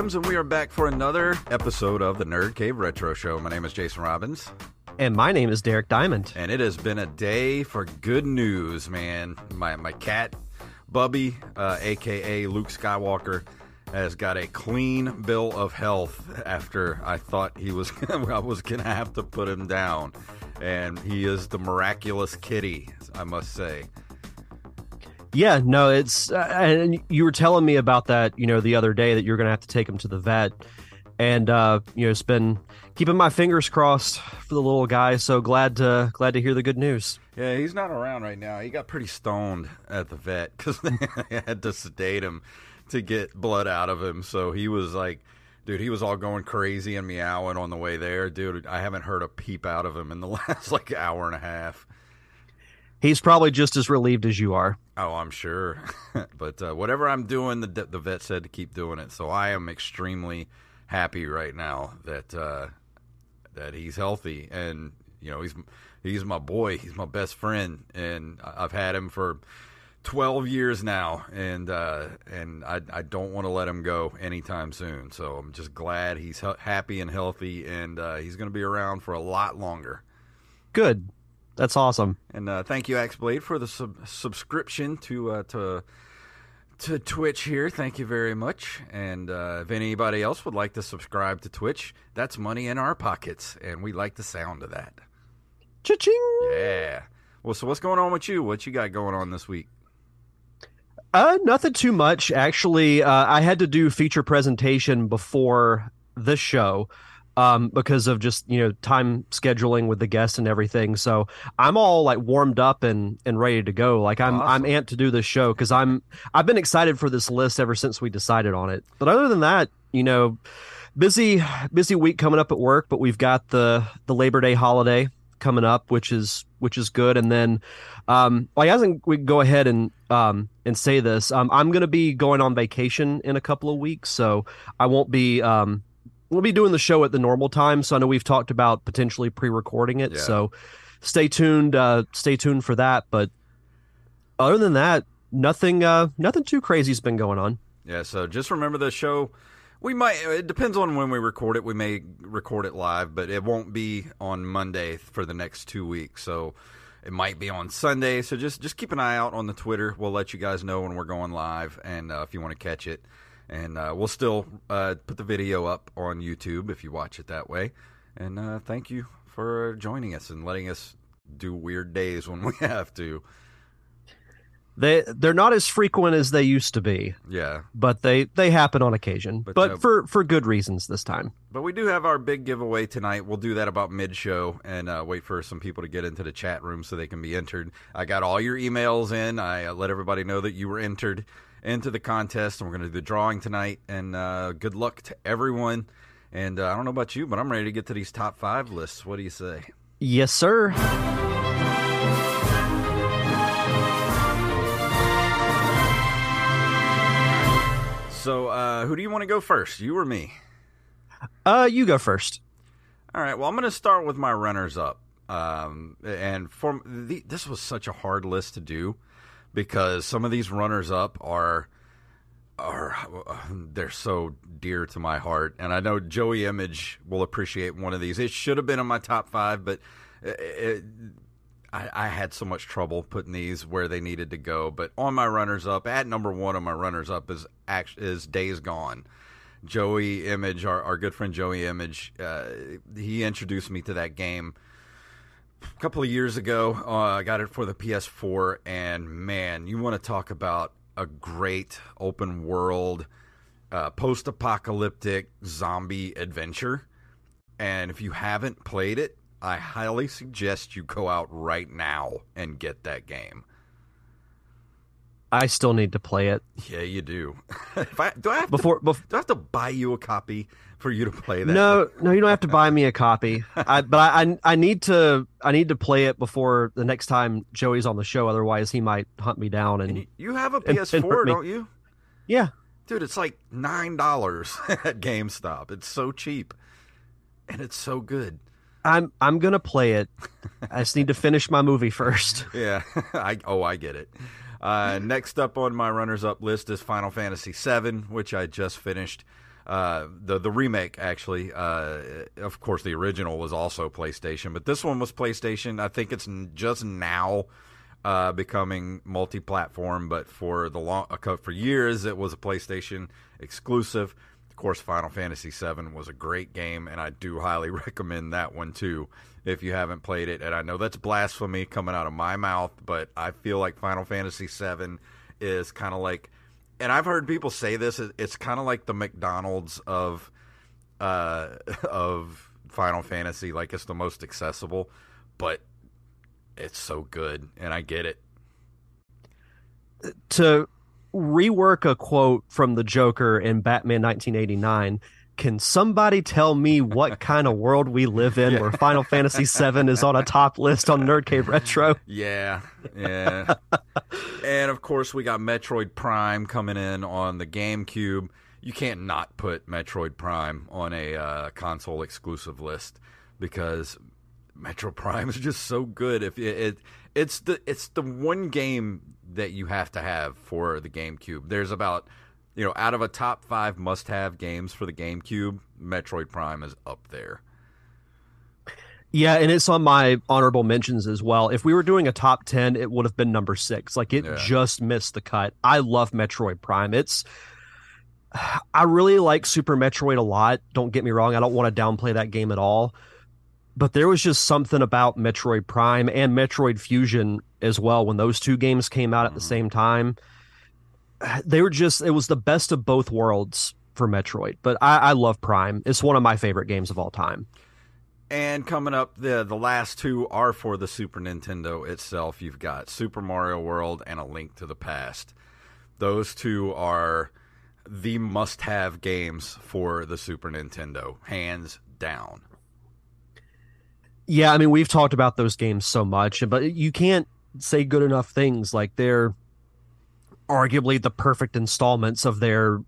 And we are back for another episode of the Nerd Cave Retro Show. My name is Jason Robbins, And my name is Derek Diamond. and it has been a day for good news, man. My my cat, Bubby, uh, aka Luke Skywalker, has got a clean bill of health after I thought he was I was gonna have to put him down, and he is the miraculous kitty, I must say. Yeah, no, it's uh, and you were telling me about that, you know, the other day that you're going to have to take him to the vet, and uh, you know, it's been keeping my fingers crossed for the little guy. So glad to glad to hear the good news. Yeah, he's not around right now. He got pretty stoned at the vet because they had to sedate him to get blood out of him. So he was like, dude, he was all going crazy and meowing on the way there. Dude, I haven't heard a peep out of him in the last like hour and a half. He's probably just as relieved as you are. Oh, I'm sure. but uh, whatever I'm doing, the the vet said to keep doing it. So I am extremely happy right now that uh, that he's healthy, and you know he's he's my boy. He's my best friend, and I've had him for 12 years now, and uh, and I I don't want to let him go anytime soon. So I'm just glad he's he- happy and healthy, and uh, he's going to be around for a lot longer. Good, that's awesome. And uh, thank you, Xblade, for the sub- subscription to uh, to to Twitch here. Thank you very much. And uh, if anybody else would like to subscribe to Twitch, that's money in our pockets, and we like the sound of that. Cha-ching! Yeah. Well, so what's going on with you? What you got going on this week? Uh, nothing too much actually. Uh, I had to do feature presentation before the show. Um, because of just you know time scheduling with the guests and everything, so I'm all like warmed up and and ready to go. Like I'm I'm Awesome. amped to do this show because I'm I've been excited for this list ever since we decided on it. But other than that, you know, busy busy week coming up at work. But we've got the the Labor Day holiday coming up, which is which is good. And then, um, like I think we go ahead and um and say this. Um, I'm gonna be going on vacation in a couple of weeks, so I won't be um we'll be doing the show at the normal time. So I know we've talked about potentially pre-recording it. Yeah. So stay tuned. Uh, stay tuned for that. But other than that, nothing uh nothing too crazy's been going on. Yeah, so just remember the show. We might. It depends on when we record it. We may record it live, but it won't be on Monday for the next two weeks. So it might be on Sunday. So just just keep an eye out on the Twitter. We'll let you guys know when we're going live, and uh, if you want to catch it, and uh, we'll still uh, put the video up on YouTube if you watch it that way. And uh, thank you for joining us and letting us do weird days when we have to. They they're not as frequent as they used to be, Yeah. but they they happen on occasion. But, But, uh, for for good reasons this time. But we do have our big giveaway tonight. We'll do that about mid show and uh, wait for some people to get into the chat room so they can be entered. I got all your emails in. I uh, let everybody know that you were entered into the contest, and we're going to do the drawing tonight. And uh, good luck to everyone. And uh, I don't know about you, but I'm ready to get to these top five lists. What do you say? Yes, sir. So, uh, who do you want to go first, you or me? Uh, you go first. All right. Well, I'm going to start with my runners up. Um, and for the, this was such a hard list to do because some of these runners up are are they're so dear to my heart, and I know Joey Image will appreciate one of these. It should have been in my top five, but it, it, I, I had so much trouble putting these where they needed to go. But on my runners up, at number one on my runners up is is Days Gone. Joey Image, our, our good friend Joey Image, uh, he introduced me to that game a couple of years ago. Uh, I got it for the PS4, and man, you want to talk about a great open world, uh, post apocalyptic zombie adventure. And if you haven't played it, I highly suggest you go out right now and get that game. I still need to play it Yeah, you do. if I, do I have before. to, bef- do I have to buy you a copy for you to play that? no, no, you don't have to buy me a copy. I, but I, I, I need to, I need to play it before the next time Joey's on the show. Otherwise, he might hunt me down. And And you, have a and- and PS4, hurt don't you? yeah, Dude, it's like nine dollars at GameStop. It's so cheap, and it's so good. I'm, I'm gonna play it. I just need to finish my movie first. Yeah, I oh I get it. Uh, next up on my runners-up list is Final Fantasy VII, which I just finished. Uh, the the remake actually, uh, of course, the original was also PlayStation, but this one was PlayStation. I think it's just now uh, becoming multi-platform, but for the long for years it was a PlayStation exclusive. Of course, Final Fantasy VII was a great game, and I do highly recommend that one too if you haven't played it. And I know that's blasphemy coming out of my mouth, but I feel like Final Fantasy VII is kind of like, and I've heard people say this. It's kind of like the McDonald's of uh, of Final Fantasy. Like it's the most accessible, but it's so good, and I get it. to rework a quote from the Joker in Batman 1989. Can somebody tell me what kind of world we live in where Final Fantasy VII is on a top list on Nerd Cave Retro? Yeah, yeah. and of course, we got Metroid Prime coming in on the GameCube. You can't not put Metroid Prime on a uh, console exclusive list because Metroid Prime is just so good. If it, it it's the it's the one game that you have to have for the GameCube. There's about you know out of a top five must-have games for the GameCube, Metroid Prime is up there. Yeah, and it's on my honorable mentions as well. If we were doing a top 10, it would have been number six. Like it Yeah. just missed the cut. I love Metroid Prime. It's, I really like Super Metroid a lot. Don't get me wrong. I don't want to downplay that game at all. But there was just something about Metroid Prime and Metroid Fusion as well. When those two games came out at the mm-hmm. same time, they were just, it was the best of both worlds for Metroid. But I, I love Prime. It's one of my favorite games of all time. And coming up, the the last two are for the Super Nintendo itself. You've got Super Mario World and A Link to the Past. Those two are the must-have games for the Super Nintendo, hands down. Yeah, I mean, we've talked about those games so much, but you can't say good enough things. Like they're arguably the perfect installments of their,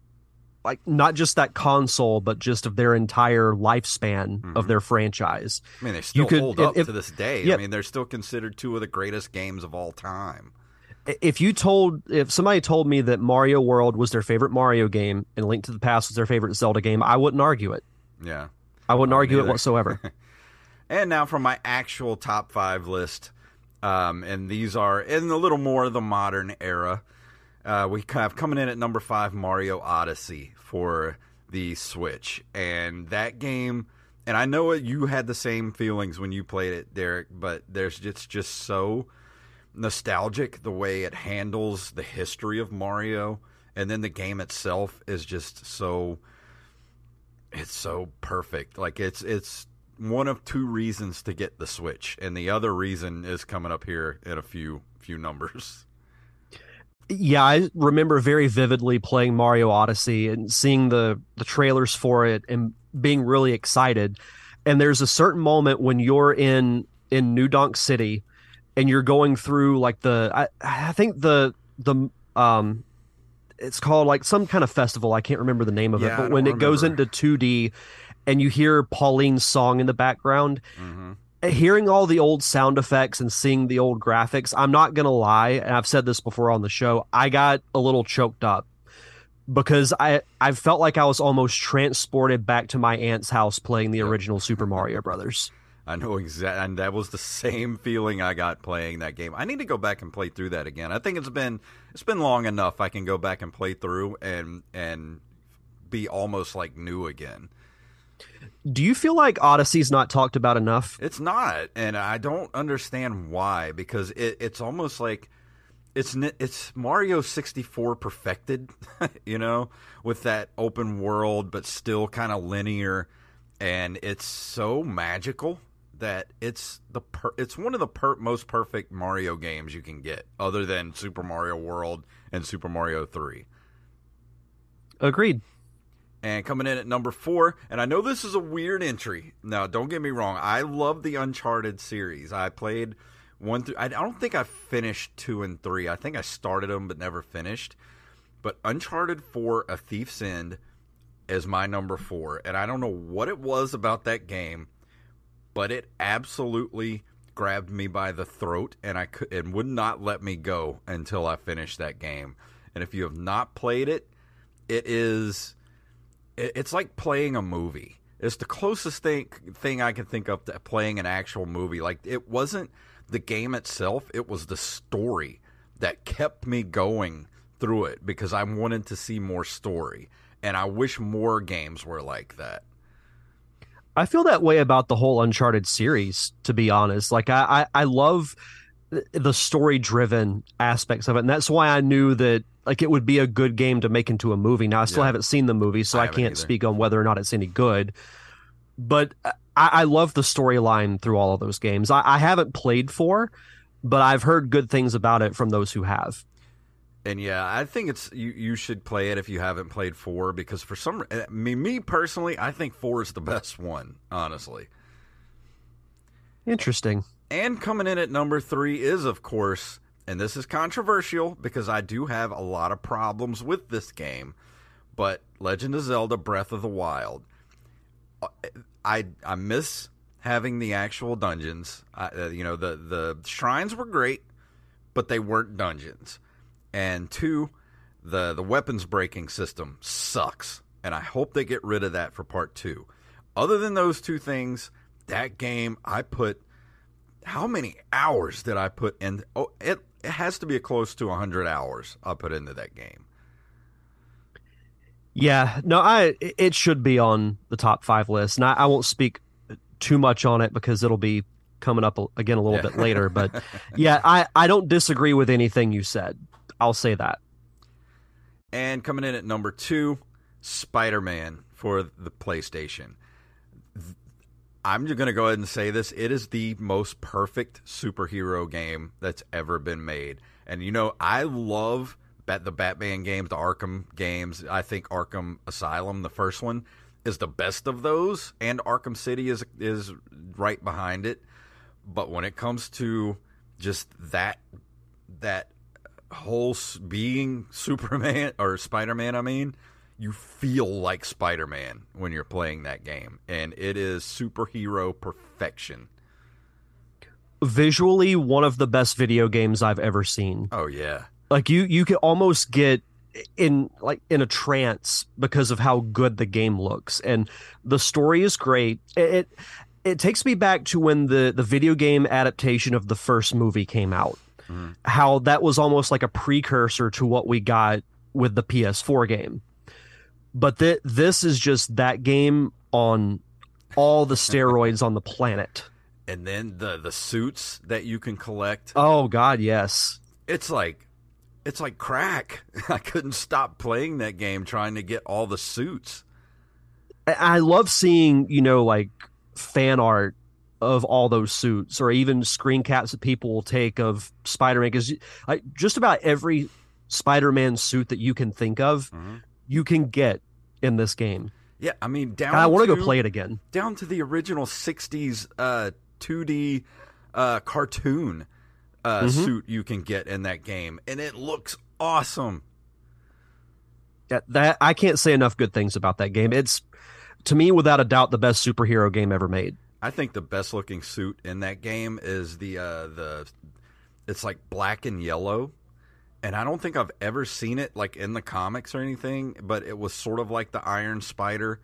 like not just that console, but just of their entire lifespan of their franchise. I mean, they still could- hold if- up if- to this day. yeah. I mean, they're still considered two of the greatest games of all time. If you told, if somebody told me that Mario World was their favorite Mario game and Link to the Past was their favorite Zelda game, I wouldn't argue it. Yeah. I wouldn't argue it whatsoever. And now for my actual top five list. Um, and these are in a little more of the modern era. Uh, we have coming in at number five Mario Odyssey for the Switch. And that game and I know you had the same feelings when you played it, Derek, but there's it's just so nostalgic the way it handles the history of Mario, and then the game itself is just so it's so perfect. Like it's it's one of two reasons to get the Switch, and the other reason is coming up here in a few few numbers. Yeah, I remember very vividly playing Mario Odyssey and seeing the the trailers for it and being really excited. And there's a certain moment when you're in in New Donk City and you're going through like the I, I think the the um it's called like some kind of festival. I can't remember the name of Yeah, it, but when it goes into 2D and you hear Pauline's song in the background, Mm-hmm. Hearing all the old sound effects and seeing the old graphics, I'm not going to lie, and I've said this before on the show, I got a little choked up because I I felt like I was almost transported back to my aunt's house playing the original Super Mario Brothers. I know exactly, and that was the same feeling I got playing that game. I need to go back and play through that again. I think it's been it's been long enough. I can go back and play through and and be almost like new again. Do you feel like Odyssey's not talked about enough? It's not, and I don't understand why. Because it, it's almost like it's it's Mario sixty four perfected, you know, with that open world but still kind of linear, and it's so magical that it's the per- it's one of the per- most perfect Mario games you can get, other than Super Mario World and Super Mario Three. Agreed. And coming in at number four, and I know this is a weird entry. Now, don't get me wrong. I love the Uncharted series. I played one through. I don't think I finished two and three. I think I started them but never finished. But Uncharted Four: A Thief's End is my number four, and I don't know what it was about that game, but it absolutely grabbed me by the throat, and I could and would not let me go until I finished that game. And if you have not played it, it is it's like playing a movie. It's the closest thing thing I can think of to playing an actual movie. Like it wasn't the game itself; it was the story that kept me going through it because I wanted to see more story, and I wish more games were like that. I feel that way about the whole Uncharted series, to be honest. Like I, I, I love the story driven aspects of it. And that's why I knew that like it would be a good game to make into a movie. Now I still Yeah. haven't seen the movie, so I I, can't either. speak on whether or not it's any good. But I, I love the storyline through all of those games. I, I haven't played four, but I've heard good things about it from those who have. And yeah, I think it's you. You should play it if you haven't played four because for some, eh, I mean, me personally, I think four is the best one. Honestly. Interesting. And coming in at number three is, of course, and this is controversial because I do have a lot of problems with this game, but Legend of Zelda Breath of the Wild. I I miss having the actual dungeons. I, uh, you know, the the shrines were great, but they weren't dungeons. And two, the the weapons breaking system sucks, and I hope they get rid of that for part two. Other than those two things, that game I put how many hours did I put in? Oh, it it has to be close to hundred hours I put into that game. Yeah, no, I it should be on the top five list, and I, I won't speak too much on it because it'll be coming up again a little Yeah. bit later. But yeah, I I don't disagree with anything you said. I'll say that. And coming in at number two, Spider Man for the PlayStation. I'm just going to go ahead and say this. It is the most perfect superhero game that's ever been made. And, you know, I love Bat- the Batman games, the Arkham games. I think Arkham Asylum, the first one, is the best of those. And Arkham City is, is right behind it. But when it comes to just that, that whole being Superman or Spider Man, I mean, you feel like Spider Man when you're playing that game, and it is superhero perfection. Visually, one of the best video games I've ever seen. Oh yeah, Like you, you can almost get in like in a trance because of how good the game looks, and the story is great. It it, it takes me back to when the the video game adaptation of the first movie came out. Mm-hmm. How that was almost like a precursor to what we got with the PS4 game. But th- this is just that game on all the steroids on the planet. And then the the suits that you can collect. Oh God, yes. It's like it's like crack. I couldn't stop playing that game trying to get all the suits. I I love seeing, you know, like fan art of all those suits or even screen caps that people will take of Spider-Man because just about every Spider-Man suit that you can think of, mm-hmm. You can get in this game. Yeah, I mean down. I want to go play it again. down to the original '60s uh, 2D uh, cartoon uh, Mm-hmm. suit you can get in that game, and it looks awesome. That, that I can't say enough good things about that game. It's to me without a doubt the best superhero game ever made. I think the best looking suit in that game is the uh, the it's like black and yellow. And I don't think I've ever seen it like in the comics or anything, but it was sort of like the Iron Spider,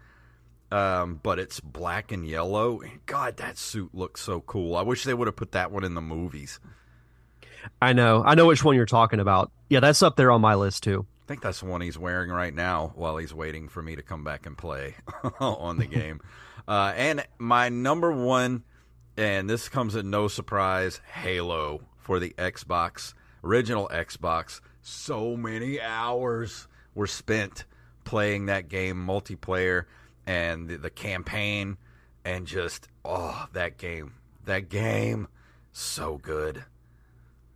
um, but it's black and yellow. And God, that suit looks so cool. I wish they would have put that one in the movies. I know. I know which one you're talking about. Yeah, that's up there on my list too. I think that's the one he's wearing right now while he's waiting for me to come back and play on the game. Uh, and my number one, and this comes at no surprise, Halo for the Xbox, original Xbox. So many hours were spent playing that game, multiplayer, and the, the campaign, and just, oh, that game. That game, so good.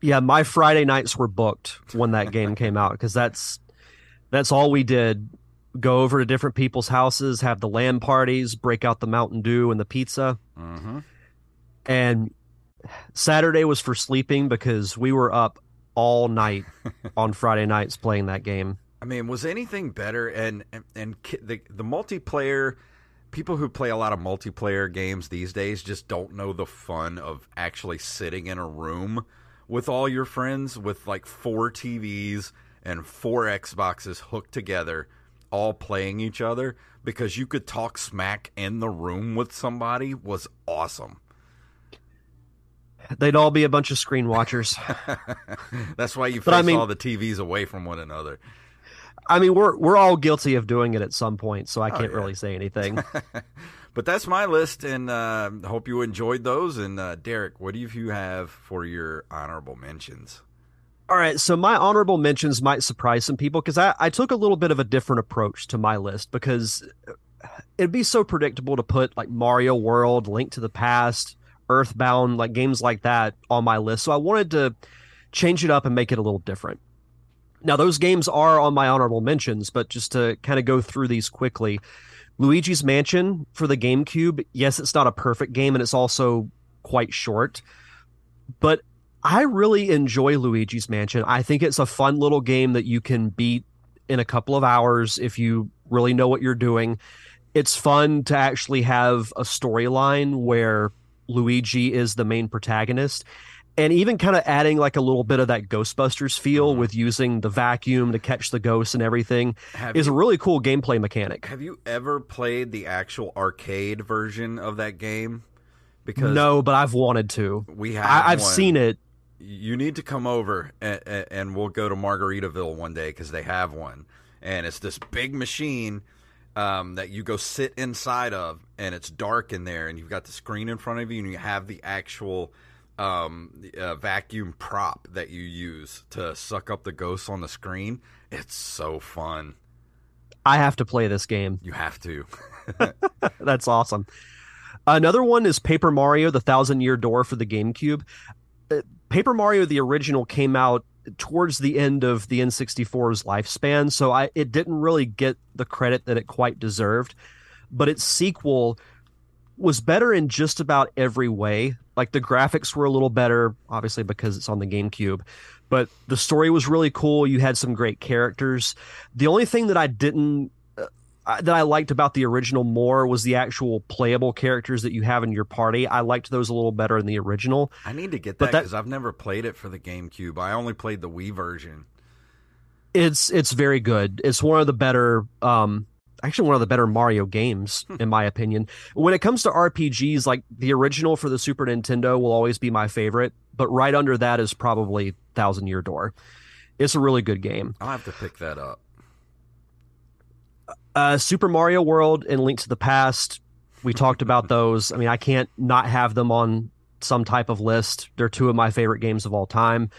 Yeah, my Friday nights were booked when that game came out because that's that's all we did. Go over to different people's houses, have the LAN parties, break out the Mountain Dew and the pizza. hmm And Saturday was for sleeping because we were up all night on Friday nights playing that game. I mean, was anything better? And and, and the the multiplayer people who play a lot of multiplayer games these days just don't know the fun of actually sitting in a room with all your friends with like four TVs and four Xboxes hooked together, all playing each other because you could talk smack in the room with somebody was awesome. They'd all be a bunch of screen watchers. That's why you But I mean- all the TVs away from one another. I mean, we're we're all guilty of doing it at some point, so I can't yeah. really say anything. But that's my list, and uh, hope you enjoyed those. And uh, Derek, what do you have for your honorable mentions? All right, so my honorable mentions might surprise some people because I, I took a little bit of a different approach to my list because it'd be so predictable to put like Mario World, Link to the Past, Earthbound, like games like that on my list. So I wanted to change it up and make it a little different. Now, those games are on my honorable mentions, but just to kind of go through these quickly Luigi's Mansion for the GameCube, yes, it's not a perfect game and it's also quite short, but I really enjoy Luigi's Mansion. I think it's a fun little game that you can beat in a couple of hours if you really know what you're doing. It's fun to actually have a storyline where Luigi is the main protagonist and even kind of adding like a little bit of that Ghostbusters feel mm-hmm. with using the vacuum to catch the ghosts and everything Have is a really cool gameplay mechanic. Have you ever played the actual arcade version of that game? Because No, but I've wanted to. we have. I, I've one. seen it. You need to come over and, and we'll go to Margaritaville one day because they have one, and it's this big machine um, that you go sit inside of, and it's dark in there, and you've got the screen in front of you, and you have the actual um, uh, vacuum prop that you use to suck up the ghosts on the screen. It's so fun. I have to play this game. You have to. That's awesome. Another one is Paper Mario: The Thousand Year Door for the GameCube. Uh, Paper Mario the original came out towards the end of the N64's lifespan, so I it didn't really get the credit that it quite deserved. But its sequel was better in just about every way. Like the graphics were a little better, obviously because it's on the GameCube, but the story was really cool. You had some great characters. The only thing that I didn't that I liked about the original more was the actual playable characters that you have in your party. I liked those a little better in the original. I need to get that that- because I've never played it for the GameCube. I only played the Wii version. It's it's very good. It's one of the better um actually one of the better Mario games in my opinion. When it comes to RPGs like the original for the Super Nintendo will always be my favorite, but right under that is probably Thousand Year Door. It's a really good game. I'll have to pick that up. Uh Super Mario World and Link to the Past We talked about those. I mean, I can't not have them on some type of list. They're two of my favorite games of all time.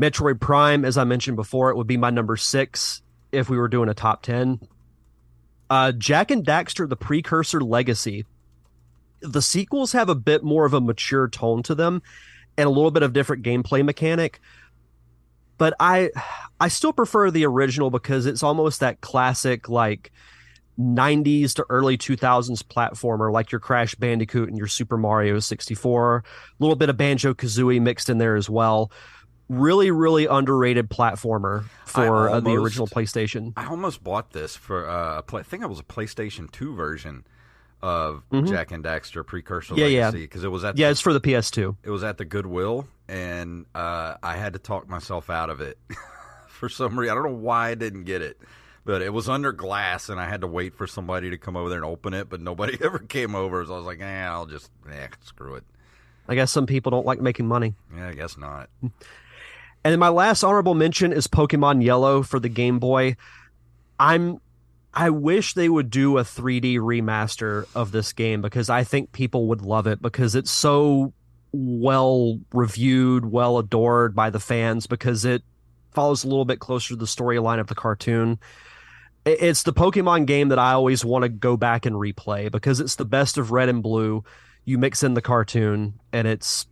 Metroid Prime, as I mentioned before, it would be my number six if we were doing a top 10. Uh, Jak and Daxter, the precursor legacy. The sequels have a bit more of a mature tone to them and a little bit of different gameplay mechanic. But I I still prefer the original because it's almost that classic like 90s to early 2000s platformer like your Crash Bandicoot and your Super Mario 64, a little bit of Banjo Kazooie mixed in there as well. Really, really underrated platformer for almost, uh, the original PlayStation. I almost bought this for uh, a play, I think it was a PlayStation 2 version of Mhm. Jak and Daxter Precursor Yeah, yeah. Legacy because it was at Yeah, the, it's for the PS2. it was at the Goodwill and uh, I had to talk myself out of it for some reason. I don't know why I didn't get it, but it was under glass and I had to wait for somebody to come over there and open it, but nobody ever came over. So I was like, eh, I'll just eh, screw it. I guess some people don't like making money. Yeah, I guess not. And then my last honorable mention is Pokemon Yellow for the Game Boy. I'm I wish they would do a 3D remaster of this game because I think people would love it because it's so well reviewed, well adored by the fans because it follows a little bit closer to the storyline of the cartoon. It's the Pokemon game that I always want to go back and replay because it's the best of red and blue. You mix in the cartoon and it's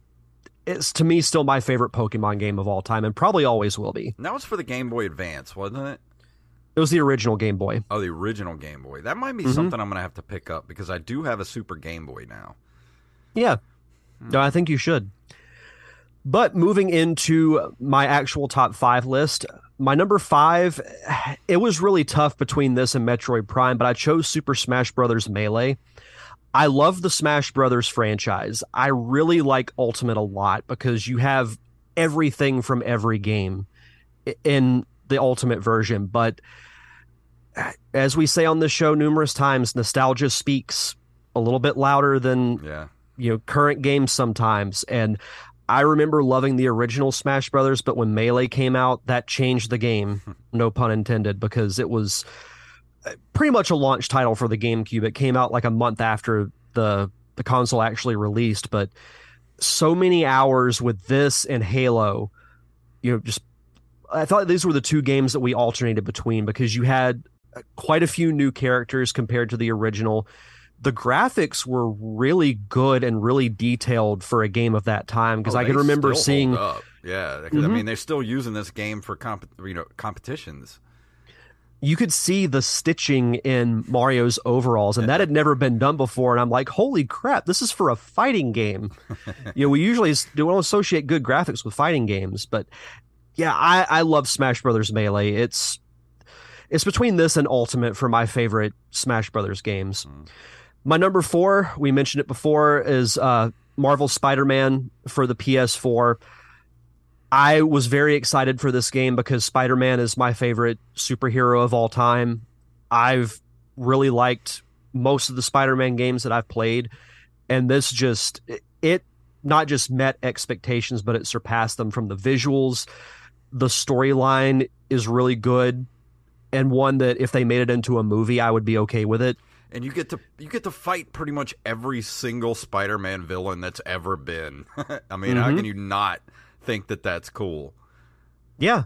it's to me still my favorite Pokemon game of all time and probably always will be. And that was for the Game Boy Advance, wasn't it? It was the original Game Boy. Oh, the original Game Boy. That might be Mhm. something I'm going to have to pick up because I do have a Super Game Boy now. Yeah. Mm. No, I think you should. But moving into my actual top five list, my number five, it was really tough between this and Metroid Prime, but I chose Super Smash Brothers Melee. I love the Smash Brothers franchise. I really like Ultimate a lot because you have everything from every game in the Ultimate version. But as we say on this show numerous times, nostalgia speaks a little bit louder than Yeah. You know current games sometimes. And i remember loving the original smash brothers but when melee came out that changed the game. No pun intended because it was uh, pretty much a launch title for the gamecube. It came out like a month after the the console actually released but so many hours with this and halo you know just i thought these were the two games that we alternated between because you had uh, quite a few new characters compared to the original the graphics were really good and really detailed for a game of that time because Oh, I can remember seeing. Yeah, 'cause, I mean mm-hmm. they're still using this game for comp- you know competitions. you could see the stitching in Mario's overalls and that had never been done before and I'm like holy crap this is for a fighting game. You know we usually don't associate good graphics with fighting games but yeah I I love Smash Brothers Melee. It's it's between this and Ultimate for my favorite Smash Brothers games mm. My number four, we mentioned it before, is uh, Marvel Spider Man for the PS4. I was very excited for this game because Spider Man is my favorite superhero of all time. I've really liked most of the Spider Man games that I've played, and this just, it not just met expectations, but it surpassed them from the visuals. The storyline is really good, and one that if they made it into a movie, I would be okay with it. And you get to you get to fight pretty much every single Spider-Man villain that's ever been. I mean, how Mhm. can you not think that that's cool? Yeah.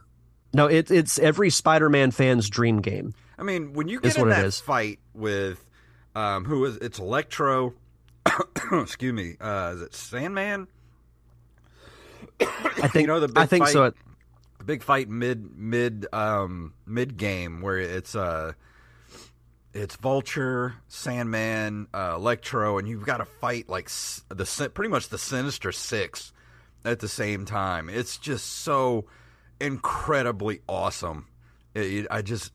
No, it, it's every Spider-Man fan's dream game. I mean, when you get in that fight with um, who is it's Electro? excuse me. Uh, is it Sandman? I think. you know the big I think fight, so. It, the big fight mid mid um mid game where it's uh it's Vulture, Sandman, uh, Electro, and you've got to fight like the pretty much the Sinister Six at the same time. It's just so incredibly awesome. It, it- I just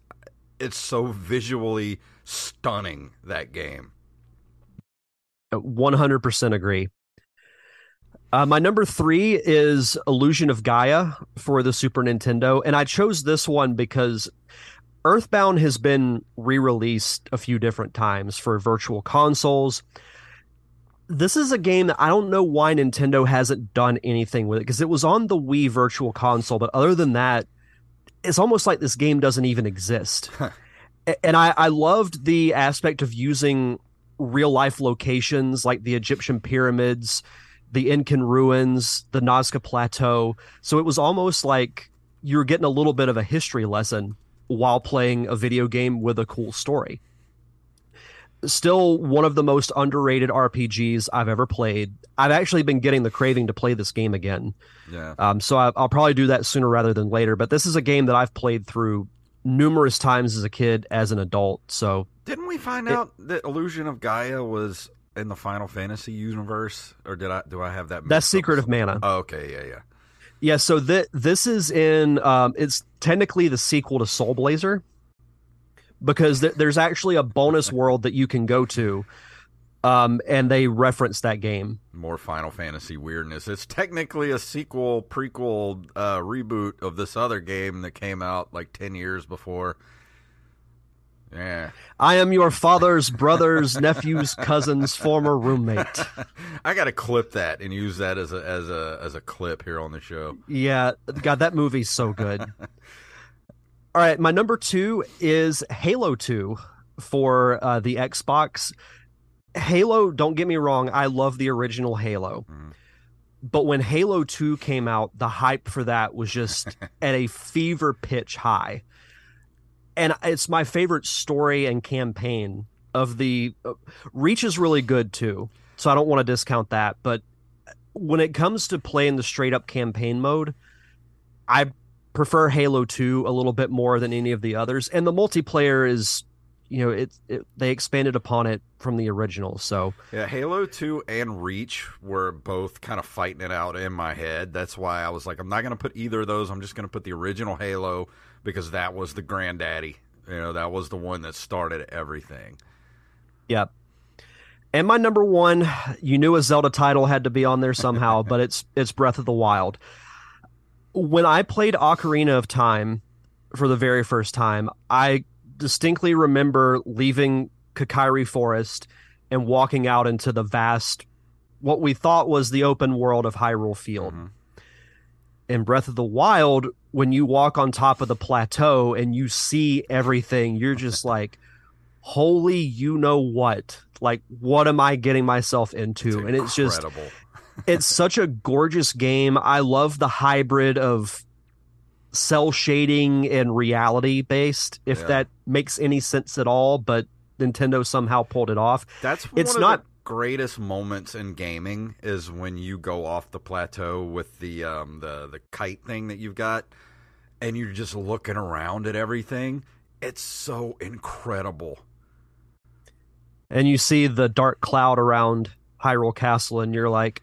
it's so visually stunning that game. 100% agree. Uh, my number three is Illusion of Gaia for the Super Nintendo, and I chose this one because Earthbound has been re-released a few different times for virtual consoles. This is a game that I don't know why Nintendo hasn't done anything with it because it was on the Wii Virtual Console, but other than that, it's almost like this game doesn't even exist. And I, I loved the aspect of using real life locations like the Egyptian pyramids, the Incan ruins, the Nazca Plateau. So it was almost like you were getting a little bit of a history lesson while playing a video game with a cool story. Still one of the most underrated RPGs I've ever played. I've actually been getting the craving to play this game again. Yeah. Um, so I, I'll probably do that sooner rather than later. But this is a game that I've played through numerous times as a kid, as an adult. So Didn't we find It- out that Illusion of Gaia was in the Final Fantasy universe, or did I do I have that? that's Secret of Mana. Oh, okay, yeah, yeah. Yeah, so th- this is in um, it's technically the sequel to Soul Blazer because th- there's actually a bonus world that you can go to, um, and they reference that game. More Final Fantasy weirdness. It's technically a sequel, prequel, uh, reboot of this other game that came out like ten years before. Yeah, I am your father's brother's nephew's cousin's former roommate. I got to clip that and use that as a as a as a clip here on the show. Yeah, God, that movie's so good. All right, my number two is Halo Two for uh, the Xbox. Halo, don't get me wrong, I love the original Halo. Mhm. But when Halo 2 came out, the hype for that was just at a fever pitch high. And it's my favorite story and campaign of the uh, Reach is really good too. So I don't want to discount that, but when it comes to playing the straight up campaign mode, I prefer Halo 2 a little bit more than any of the others. And the multiplayer is, you know, it, it they expanded upon it from the original. So Yeah, Halo 2 and Reach were both kind of fighting it out in my head. That's why I was like, I'm not going to put either of those. I'm just going to put the original Halo because that was the granddaddy. You know, that was the one that started everything. Yep. And my number one, you knew a Zelda title had to be on there somehow, but it's it's Breath of the Wild. When I played Ocarina of Time for the very first time, I distinctly remember leaving Kokiri Forest and walking out into the vast what we thought was the open world of Hyrule Field. Mhm. In Breath of the Wild, when you walk on top of the plateau and you see everything, you're just like, holy you know what? Like what am i getting myself into? And it's just it's such a gorgeous game. I love the hybrid of cell shading and reality based if Yeah. that makes any sense at all but nintendo somehow pulled it off. That's it's not- the greatest moments in gaming is when you go off the plateau with the um the the kite thing that you've got and you're just looking around at everything. It's so incredible. and you see the dark cloud around hyrule castle and you're like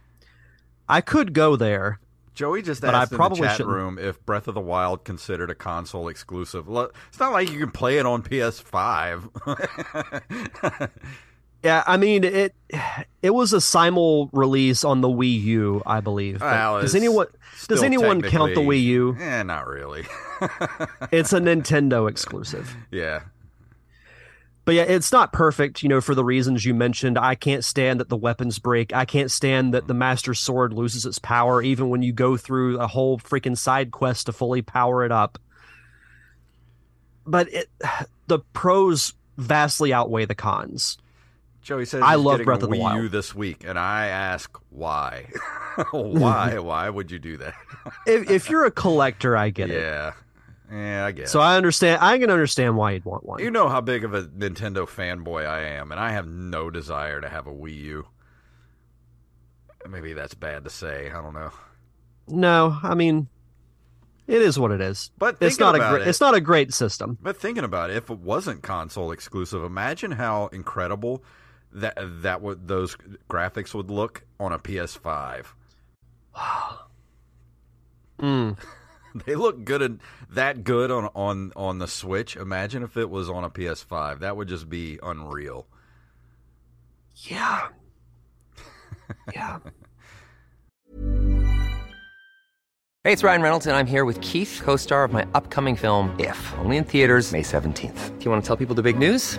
i could go there Joey just But I asked in probably the chat shouldn't. room if Breath of the Wild considered a console exclusive. It's not like you can play it on PS5. yeah i mean it it was a simul release on the wii u i believe Well, does anyone does anyone count the wii u Eh, not really. it's a Nintendo exclusive. yeah. But yeah, it's not perfect, you know, for the reasons you mentioned. I can't stand that the weapons break. I can't stand that the Master Sword loses its power even when you go through a whole freaking side quest to fully power it up. But it, the pros vastly outweigh the cons. Joey says I love Breath of the Wii Wild. U this week, and I ask why. why? Why would you do that? If, if you're a collector, I get it. yeah, yeah, I guess. So I understand. I can understand why you'd want one. you know how big of a Nintendo fanboy I am, and I have no desire to have a Wii U. Maybe that's bad to say. I don't know. no, I mean, it is what it is. But it's not a great. it- It's not a great system. But thinking about it, if it wasn't console exclusive, imagine how incredible that that would those graphics would look on a PS5. Wow. Mm. They look good and that good on on on the Switch. Imagine if it was on a PS5. That would just be unreal. Yeah. Yeah. Hey, it's Ryan Reynolds, and I'm here with Keith, co star of my upcoming film, If, only in theaters, May 17th. Do you want to tell people the big news?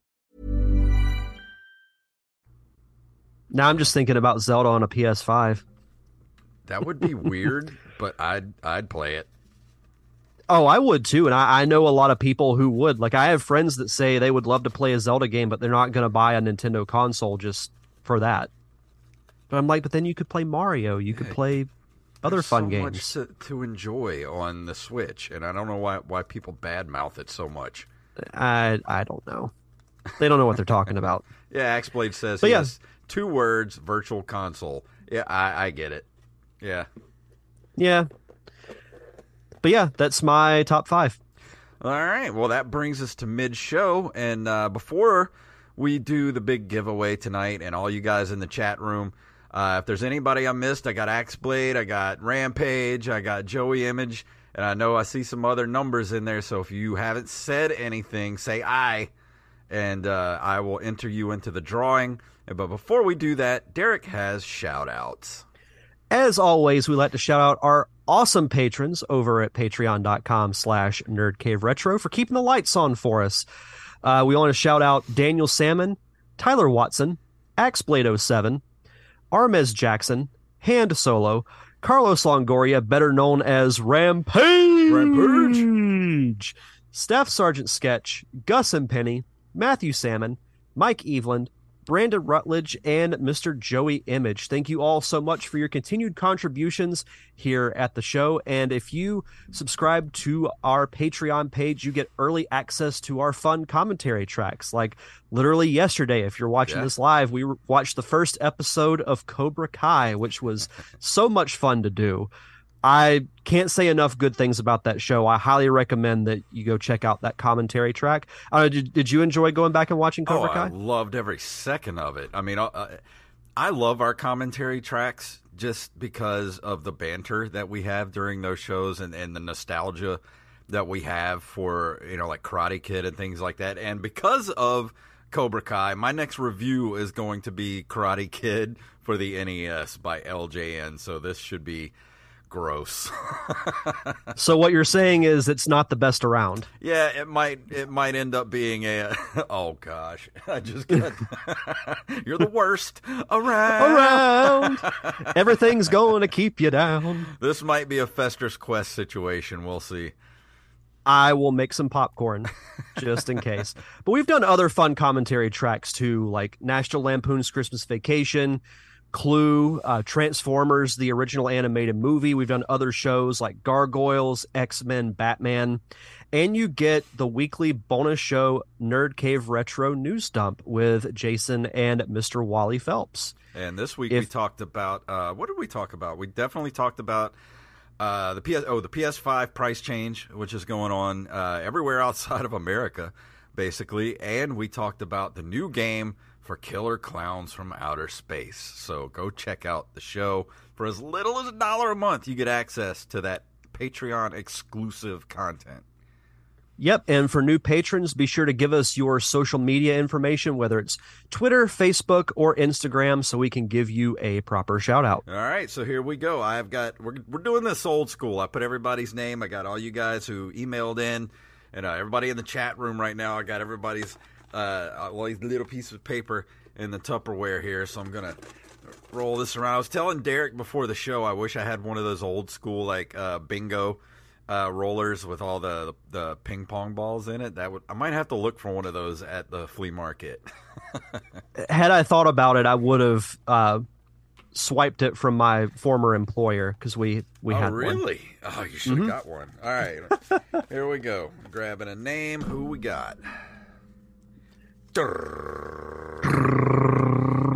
Now I'm just thinking about Zelda on a PS5. That would be weird, but I'd I'd play it. Oh, I would too, and I, I know a lot of people who would. Like, I have friends that say they would love to play a Zelda game, but they're not going to buy a Nintendo console just for that. But I'm like, but then you could play Mario, you could play other There's fun so games. much to, to enjoy on the Switch, and I don't know why why people badmouth it so much. I I don't know. They don't know what they're talking about. Yeah, Axblade says But yeah. yes. Two words, virtual console. Yeah, I, I get it. Yeah. Yeah. But yeah, that's my top five. All right. Well, that brings us to mid show. And uh, before we do the big giveaway tonight, and all you guys in the chat room, uh, if there's anybody I missed, I got Axeblade, I got Rampage, I got Joey Image, and I know I see some other numbers in there. So if you haven't said anything, say I, and uh, I will enter you into the drawing. But before we do that, Derek has shout outs. As always, we like to shout out our awesome patrons over at patreon.com slash nerdcaveretro for keeping the lights on for us. Uh, we want to shout out Daniel Salmon, Tyler Watson, Axblade07, Armez Jackson, Hand Solo, Carlos Longoria, better known as Rampage, Rampage. Staff Sergeant Sketch, Gus and Penny, Matthew Salmon, Mike Eveland, Brandon Rutledge, and Mr. Joey Image. Thank you all so much for your continued contributions here at the show. And if you subscribe to our Patreon page, you get early access to our fun commentary tracks. Like literally yesterday, if you're watching Yeah. this live, we watched the first episode of Cobra Kai, which was so much fun to do. I can't say enough good things about that show. I highly recommend that you go check out that commentary track. Uh, did, did you enjoy going back and watching Cobra oh, Kai? I loved every second of it. I mean, uh, uh, I love our commentary tracks just because of the banter that we have during those shows and, and the nostalgia that we have for, you know, like Karate Kid and things like that. And because of Cobra Kai, my next review is going to be Karate Kid for the NES by LJN. So this should be gross. So what you're saying is it's not the best around. Yeah, it might it might end up being a oh gosh. I just got You're the worst around. Around, everything's going to keep you down. This might be a Fester's Quest situation. We'll see. I will make some popcorn just in case. But we've done other fun commentary tracks too, like National Lampoon's Christmas Vacation, Clue, uh, Transformers, the original animated movie. We've done other shows like Gargoyles, X Men, Batman. And you get the weekly bonus show Nerd Cave Retro News Dump with Jason and Mr. Wally Phelps. And this week we talked about uh, what did we talk about? We definitely talked about uh, the PS oh the PS5 price change, which is going on uh, everywhere outside of America, basically. And we talked about the new game for Killer Clowns from Outer Space. So go check out the show for as little as a dollar a month. You get access to that Patreon exclusive content. Yep. And for new patrons, be sure to give us your social media information, whether it's Twitter, Facebook, or Instagram, so we can give you a proper shout out. All right, so here we go. I've got we're we're doing this old school. I put everybody's name. I got all you guys who emailed in, and uh, everybody in the chat room right now. I got everybody's uh, all these little pieces of paper in the Tupperware here. So I'm gonna roll this around. I was telling Derek before the show. I wish I had one of those old school like uh, bingo. Uh, rollers with all the the ping pong balls in it. That would I might have to look for one of those at the flea market. Had I thought about it, I would have uh, swiped it from my former employer because we we oh, had really? One. Oh, you should have mm-hmm. got one. All right, here we go. Grabbing a name. Who we got?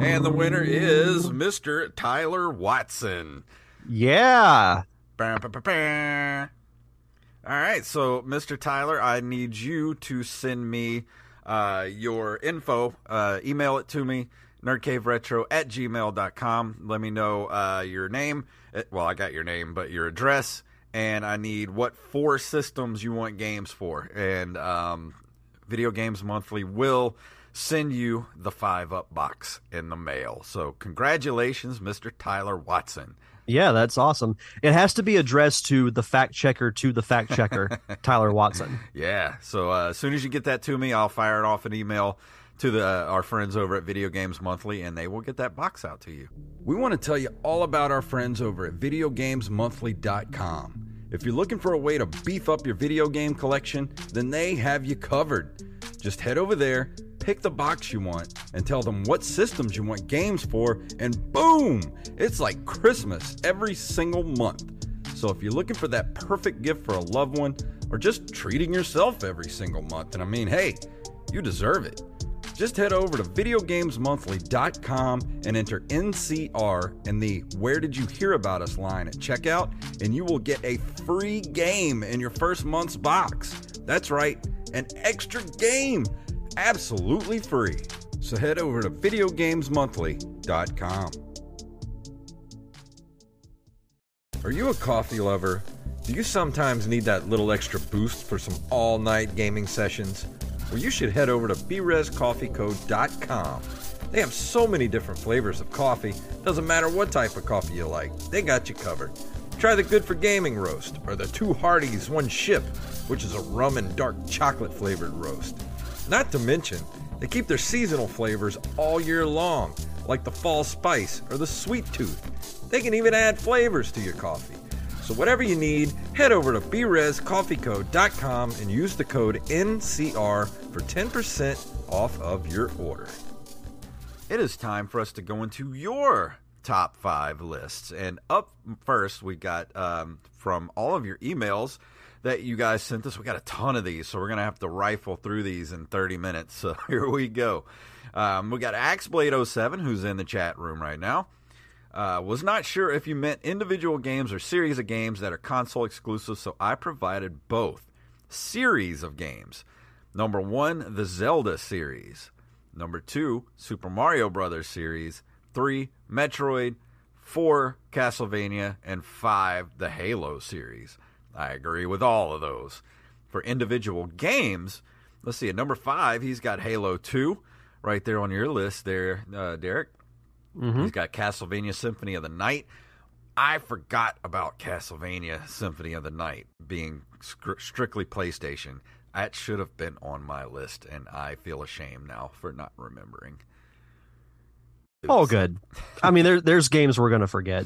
And the winner is Mr. Tyler Watson. Yeah. All right, so Mr. Tyler, I need you to send me uh, your info. Uh, email it to me, nerdcaveretro at gmail.com. Let me know uh, your name. Uh, well, I got your name, but your address. And I need what four systems you want games for. And um, Video Games Monthly will send you the five up box in the mail. So, congratulations, Mr. Tyler Watson. Yeah, that's awesome. It has to be addressed to the fact checker to the fact checker, Tyler Watson. Yeah. So, uh, as soon as you get that to me, I'll fire it off an email to the uh, our friends over at Video Games Monthly, and they will get that box out to you. We want to tell you all about our friends over at VideoGamesMonthly.com. If you're looking for a way to beef up your video game collection, then they have you covered. Just head over there, pick the box you want, and tell them what systems you want games for, and boom! It's like Christmas every single month. So if you're looking for that perfect gift for a loved one, or just treating yourself every single month, and I mean, hey, you deserve it. Just head over to videogamesmonthly.com and enter NCR in the Where Did You Hear About Us line at checkout, and you will get a free game in your first month's box. That's right, an extra game, absolutely free. So head over to videogamesmonthly.com. Are you a coffee lover? Do you sometimes need that little extra boost for some all night gaming sessions? Well, you should head over to brezcoffeeco.com. They have so many different flavors of coffee, doesn't matter what type of coffee you like, they got you covered. Try the Good for Gaming roast, or the Two Hardies One Ship, which is a rum and dark chocolate flavored roast. Not to mention, they keep their seasonal flavors all year long, like the fall spice or the sweet tooth. They can even add flavors to your coffee. So whatever you need, head over to brezcoffeeco.com and use the code NCR for 10% off of your order. It is time for us to go into your top five lists. And up first, we got um, from all of your emails that you guys sent us. We got a ton of these, so we're going to have to rifle through these in 30 minutes. So here we go. Um, we got Axeblade07, who's in the chat room right now. Uh, was not sure if you meant individual games or series of games that are console exclusive, so I provided both. Series of games. Number one, the Zelda series. Number two, Super Mario Brothers series. Three, Metroid. Four, Castlevania. And five, the Halo series. I agree with all of those. For individual games, let's see, at number five, he's got Halo 2 right there on your list there, uh, Derek. Mm-hmm. He's got Castlevania Symphony of the Night. I forgot about Castlevania Symphony of the Night being strictly PlayStation. That should have been on my list, and I feel ashamed now for not remembering. Oh, good. I mean, there, there's games we're going to forget.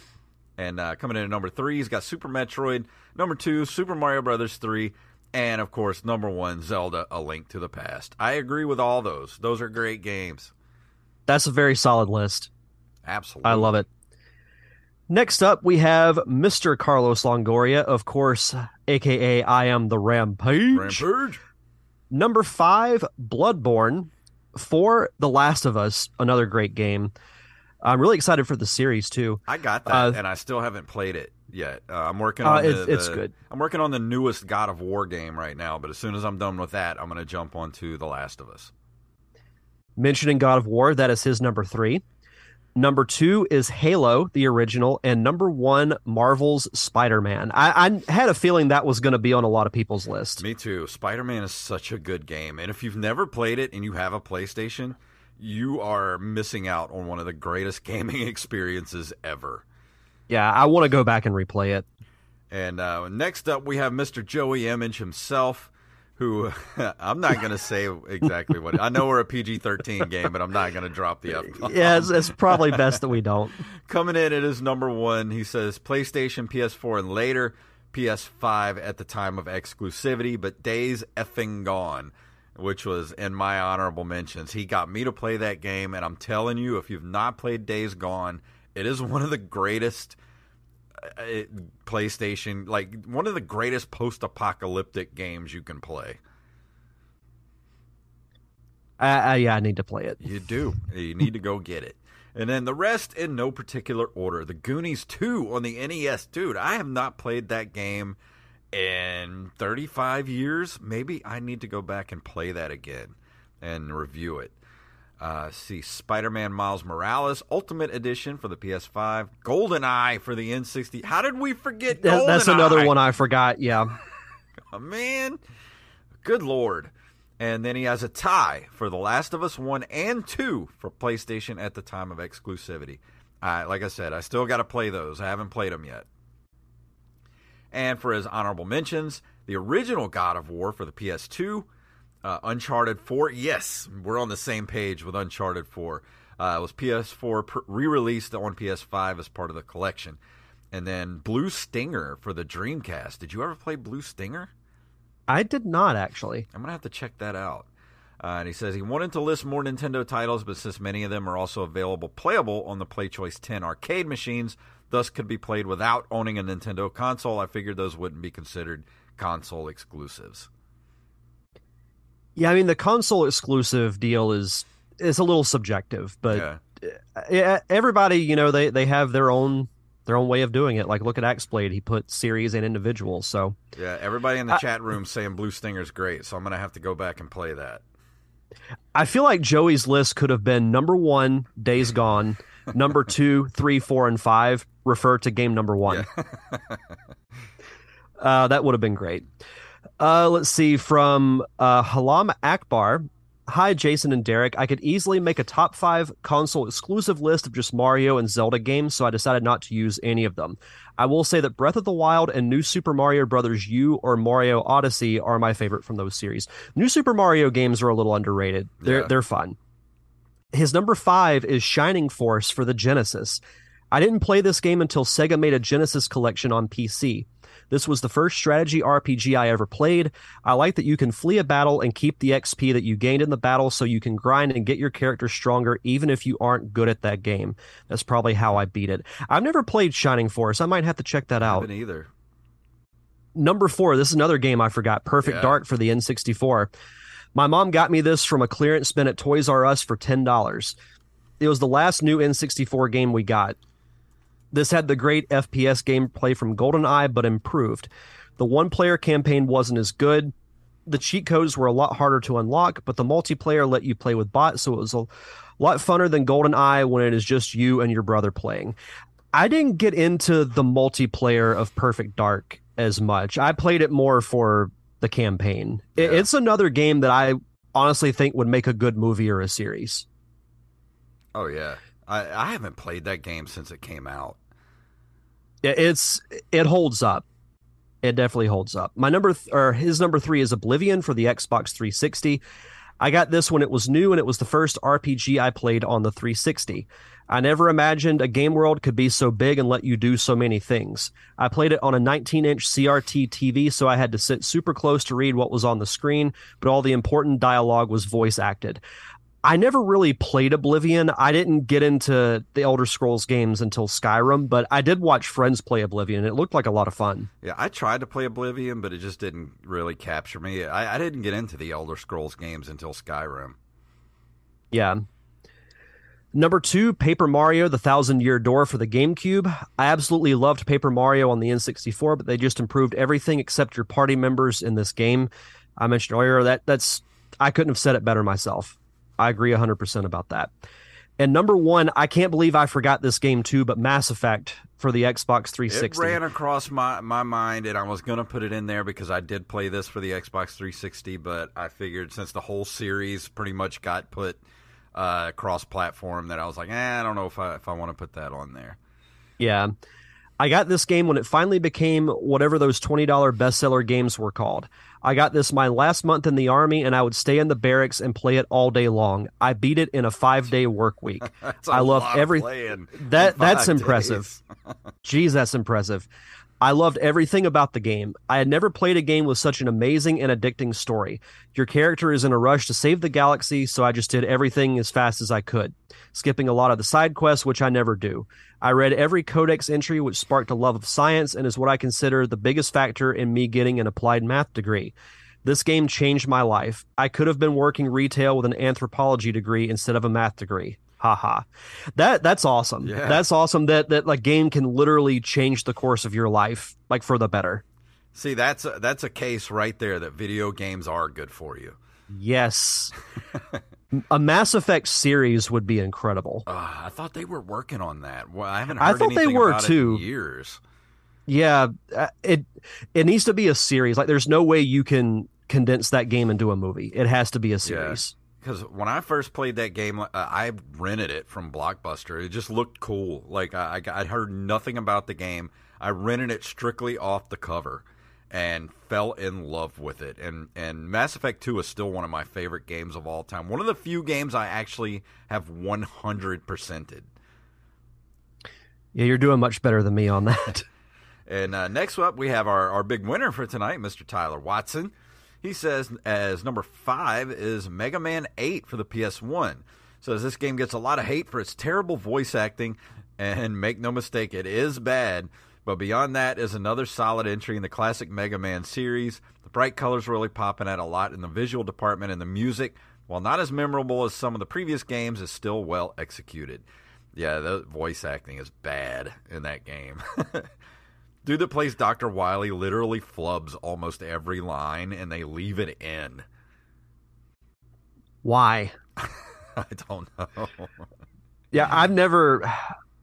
And uh, coming in at number three, he's got Super Metroid. Number two, Super Mario Brothers 3. And, of course, number one, Zelda A Link to the Past. I agree with all those. Those are great games. That's a very solid list. Absolutely. I love it. Next up, we have Mr. Carlos Longoria, of course, aka I am the Rampage. Rampage. Number five, Bloodborne. For The Last of Us, another great game. I'm really excited for the series too. I got that, uh, and I still haven't played it yet. Uh, I'm working uh, on uh, the, it's, the, good. I'm working on the newest God of War game right now, but as soon as I'm done with that, I'm going to jump onto The Last of Us. Mentioning God of War, that is his number three. Number two is Halo, the original, and number one, Marvel's Spider Man. I, I, had a feeling that was going to be on a lot of people's list. Me too. Spider Man is such a good game. And if you've never played it and you have a PlayStation, you are missing out on one of the greatest gaming experiences ever. Yeah, I want to go back and replay it. And uh, next up, we have Mr. Joey Image himself who I'm not going to say exactly what I know we're a PG-13 game, but I'm not going to drop the F. Yeah, it's, it's, probably best that we don't. Coming in at his number one, he says PlayStation, PS4, and later PS5 at the time of exclusivity, but days effing gone, which was in my honorable mentions. He got me to play that game, and I'm telling you, if you've not played Days Gone, It is one of the greatest PlayStation, like one of the greatest post-apocalyptic games you can play. Uh, uh, yeah, I need to play it. You do. You need to go get it. And then the rest in no particular order. The Goonies 2 on the NES. Dude, I have not played that game in 35 years. Maybe I need to go back and play that again and review it. Uh, see, Spider Man Miles Morales Ultimate Edition for the PS5. GoldenEye for the N60. How did we forget that, That's another one I forgot, yeah. oh, man. Good Lord. And then he has a tie for The Last of Us 1 and 2 for PlayStation at the time of exclusivity. Uh, like I said, I still got to play those. I haven't played them yet. And for his honorable mentions, the original God of War for the PS2, uh, Uncharted 4. Yes, we're on the same page with Uncharted 4. Uh, it was PS4 re released on PS5 as part of the collection. And then Blue Stinger for the Dreamcast. Did you ever play Blue Stinger? I did not actually. I'm gonna have to check that out. Uh, and he says he wanted to list more Nintendo titles, but since many of them are also available playable on the PlayChoice 10 arcade machines, thus could be played without owning a Nintendo console, I figured those wouldn't be considered console exclusives. Yeah, I mean the console exclusive deal is is a little subjective, but yeah. everybody, you know, they they have their own their own way of doing it. Like look at Axblade, he put series and individuals. So yeah, everybody in the I, chat room saying Blue Stinger's great. So I'm gonna have to go back and play that. I feel like Joey's list could have been number one, Days Gone, number two, three, four, and five. Refer to game number one. Yeah. uh, that would have been great. Uh, let's see from uh, Halam Akbar. Hi, Jason and Derek. I could easily make a top five console exclusive list of just Mario and Zelda games, so I decided not to use any of them. I will say that Breath of the Wild and New Super Mario Brothers U or Mario Odyssey are my favorite from those series. New Super Mario games are a little underrated. They're yeah. they're fun. His number five is Shining Force for the Genesis. I didn't play this game until Sega made a Genesis collection on PC. This was the first strategy RPG I ever played. I like that you can flee a battle and keep the XP that you gained in the battle so you can grind and get your character stronger even if you aren't good at that game. That's probably how I beat it. I've never played Shining Force. I might have to check that out. I haven't either. Number four, this is another game I forgot. Perfect yeah. Dark for the N64. My mom got me this from a clearance bin at Toys R Us for $10. It was the last new N64 game we got. This had the great FPS gameplay from GoldenEye, but improved. The one player campaign wasn't as good. The cheat codes were a lot harder to unlock, but the multiplayer let you play with bots, so it was a lot funner than GoldenEye when it is just you and your brother playing. I didn't get into the multiplayer of Perfect Dark as much. I played it more for the campaign. Yeah. It's another game that I honestly think would make a good movie or a series. Oh yeah. I, I haven't played that game since it came out. It's it holds up. It definitely holds up. My number th- or his number three is Oblivion for the Xbox 360. I got this when it was new and it was the first RPG I played on the 360. I never imagined a game world could be so big and let you do so many things. I played it on a 19 inch CRT TV, so I had to sit super close to read what was on the screen, but all the important dialogue was voice acted. I never really played Oblivion. I didn't get into the Elder Scrolls games until Skyrim, but I did watch friends play Oblivion. It looked like a lot of fun. Yeah, I tried to play Oblivion, but it just didn't really capture me. I, I didn't get into the Elder Scrolls games until Skyrim. Yeah. Number two, Paper Mario: The Thousand Year Door for the GameCube. I absolutely loved Paper Mario on the N64, but they just improved everything except your party members in this game. I mentioned earlier that that's I couldn't have said it better myself. I agree 100% about that. And number one, I can't believe I forgot this game too, but Mass Effect for the Xbox 360. It ran across my, my mind, and I was going to put it in there because I did play this for the Xbox 360, but I figured since the whole series pretty much got put uh, cross platform, that I was like, eh, I don't know if I, if I want to put that on there. Yeah. I got this game when it finally became whatever those $20 bestseller games were called. I got this my last month in the army and I would stay in the barracks and play it all day long. I beat it in a 5-day work week. I love every That that's impressive. Jeez, that's impressive. I loved everything about the game. I had never played a game with such an amazing and addicting story. Your character is in a rush to save the galaxy, so I just did everything as fast as I could, skipping a lot of the side quests, which I never do. I read every codex entry, which sparked a love of science and is what I consider the biggest factor in me getting an applied math degree. This game changed my life. I could have been working retail with an anthropology degree instead of a math degree. Haha. That that's awesome. Yeah. That's awesome that that like game can literally change the course of your life like for the better. See, that's a, that's a case right there that video games are good for you. Yes. a Mass Effect series would be incredible. Uh, I thought they were working on that. Well, I haven't I thought they were, too. years. Yeah, uh, it it needs to be a series. Like there's no way you can condense that game into a movie. It has to be a series. Because when I first played that game, uh, I rented it from Blockbuster. It just looked cool. Like I, I, heard nothing about the game. I rented it strictly off the cover, and fell in love with it. And and Mass Effect Two is still one of my favorite games of all time. One of the few games I actually have 100 percented. Yeah, you're doing much better than me on that. And uh, next up, we have our, our big winner for tonight, Mr. Tyler Watson. He says as number five is Mega Man 8 for the PS1. Says this game gets a lot of hate for its terrible voice acting, and make no mistake, it is bad. But beyond that is another solid entry in the classic Mega Man series. The bright colors really popping out a lot in the visual department, and the music, while not as memorable as some of the previous games, is still well executed. Yeah, the voice acting is bad in that game. Dude that plays Dr. Wily literally flubs almost every line and they leave it in. Why? I don't know. Yeah, I've never.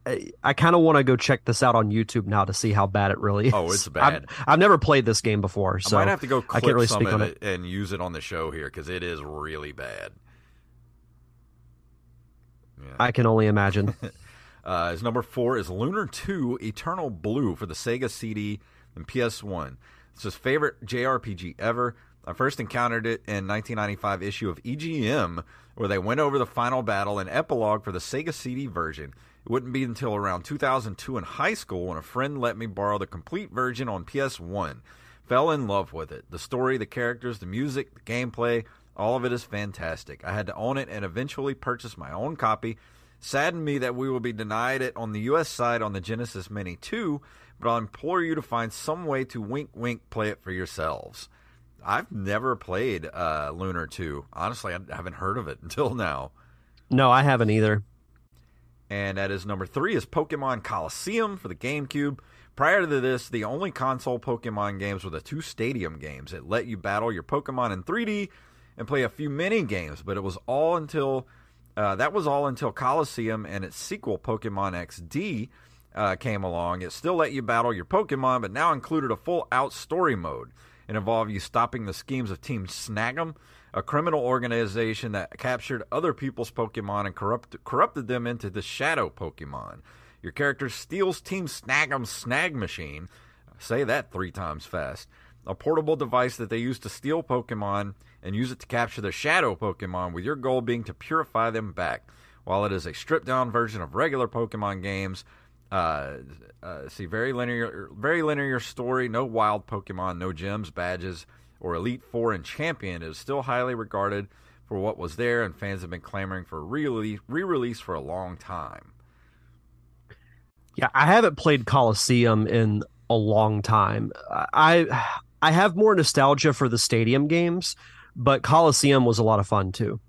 I, I kind of want to go check this out on YouTube now to see how bad it really is. Oh, it's I've- bad. I've, never played this game before, so I might have to go I can't really speak on it, and use it on the show here because it is really bad. Yeah. I can only imagine. Uh, his number four is Lunar 2 Eternal Blue for the Sega CD and PS1. It's his favorite JRPG ever. I first encountered it in 1995 issue of EGM, where they went over the final battle and epilogue for the Sega CD version. It wouldn't be until around 2002 in high school when a friend let me borrow the complete version on PS1. Fell in love with it. The story, the characters, the music, the gameplay, all of it is fantastic. I had to own it and eventually purchase my own copy. Saddened me that we will be denied it on the US side on the Genesis Mini 2, but I'll implore you to find some way to wink wink play it for yourselves. I've never played uh, Lunar 2. Honestly, I haven't heard of it until now. no, I haven't either. And at his number three is Pokemon Colosseum for the GameCube. Prior to this, the only console Pokemon games were the two stadium games. It let you battle your Pokemon in 3D and play a few mini games, but it was all until uh, that was all until Colosseum and its sequel Pokemon XD uh, came along. It still let you battle your Pokemon, but now included a full out story mode. It involved you stopping the schemes of Team Snag'em, a criminal organization that captured other people's Pokemon and corrupt, corrupted them into the Shadow Pokemon. Your character steals Team Snag'em's Snag Machine. Say that three times fast. A portable device that they use to steal Pokemon and use it to capture the Shadow Pokemon, with your goal being to purify them back. While it is a stripped down version of regular Pokemon games, uh, uh, see very linear, very linear story. No wild Pokemon, no gems, badges, or Elite Four and Champion. It is still highly regarded for what was there, and fans have been clamoring for re release for a long time. Yeah, I haven't played Colosseum in a long time. I I have more nostalgia for the stadium games, but Colosseum was a lot of fun too.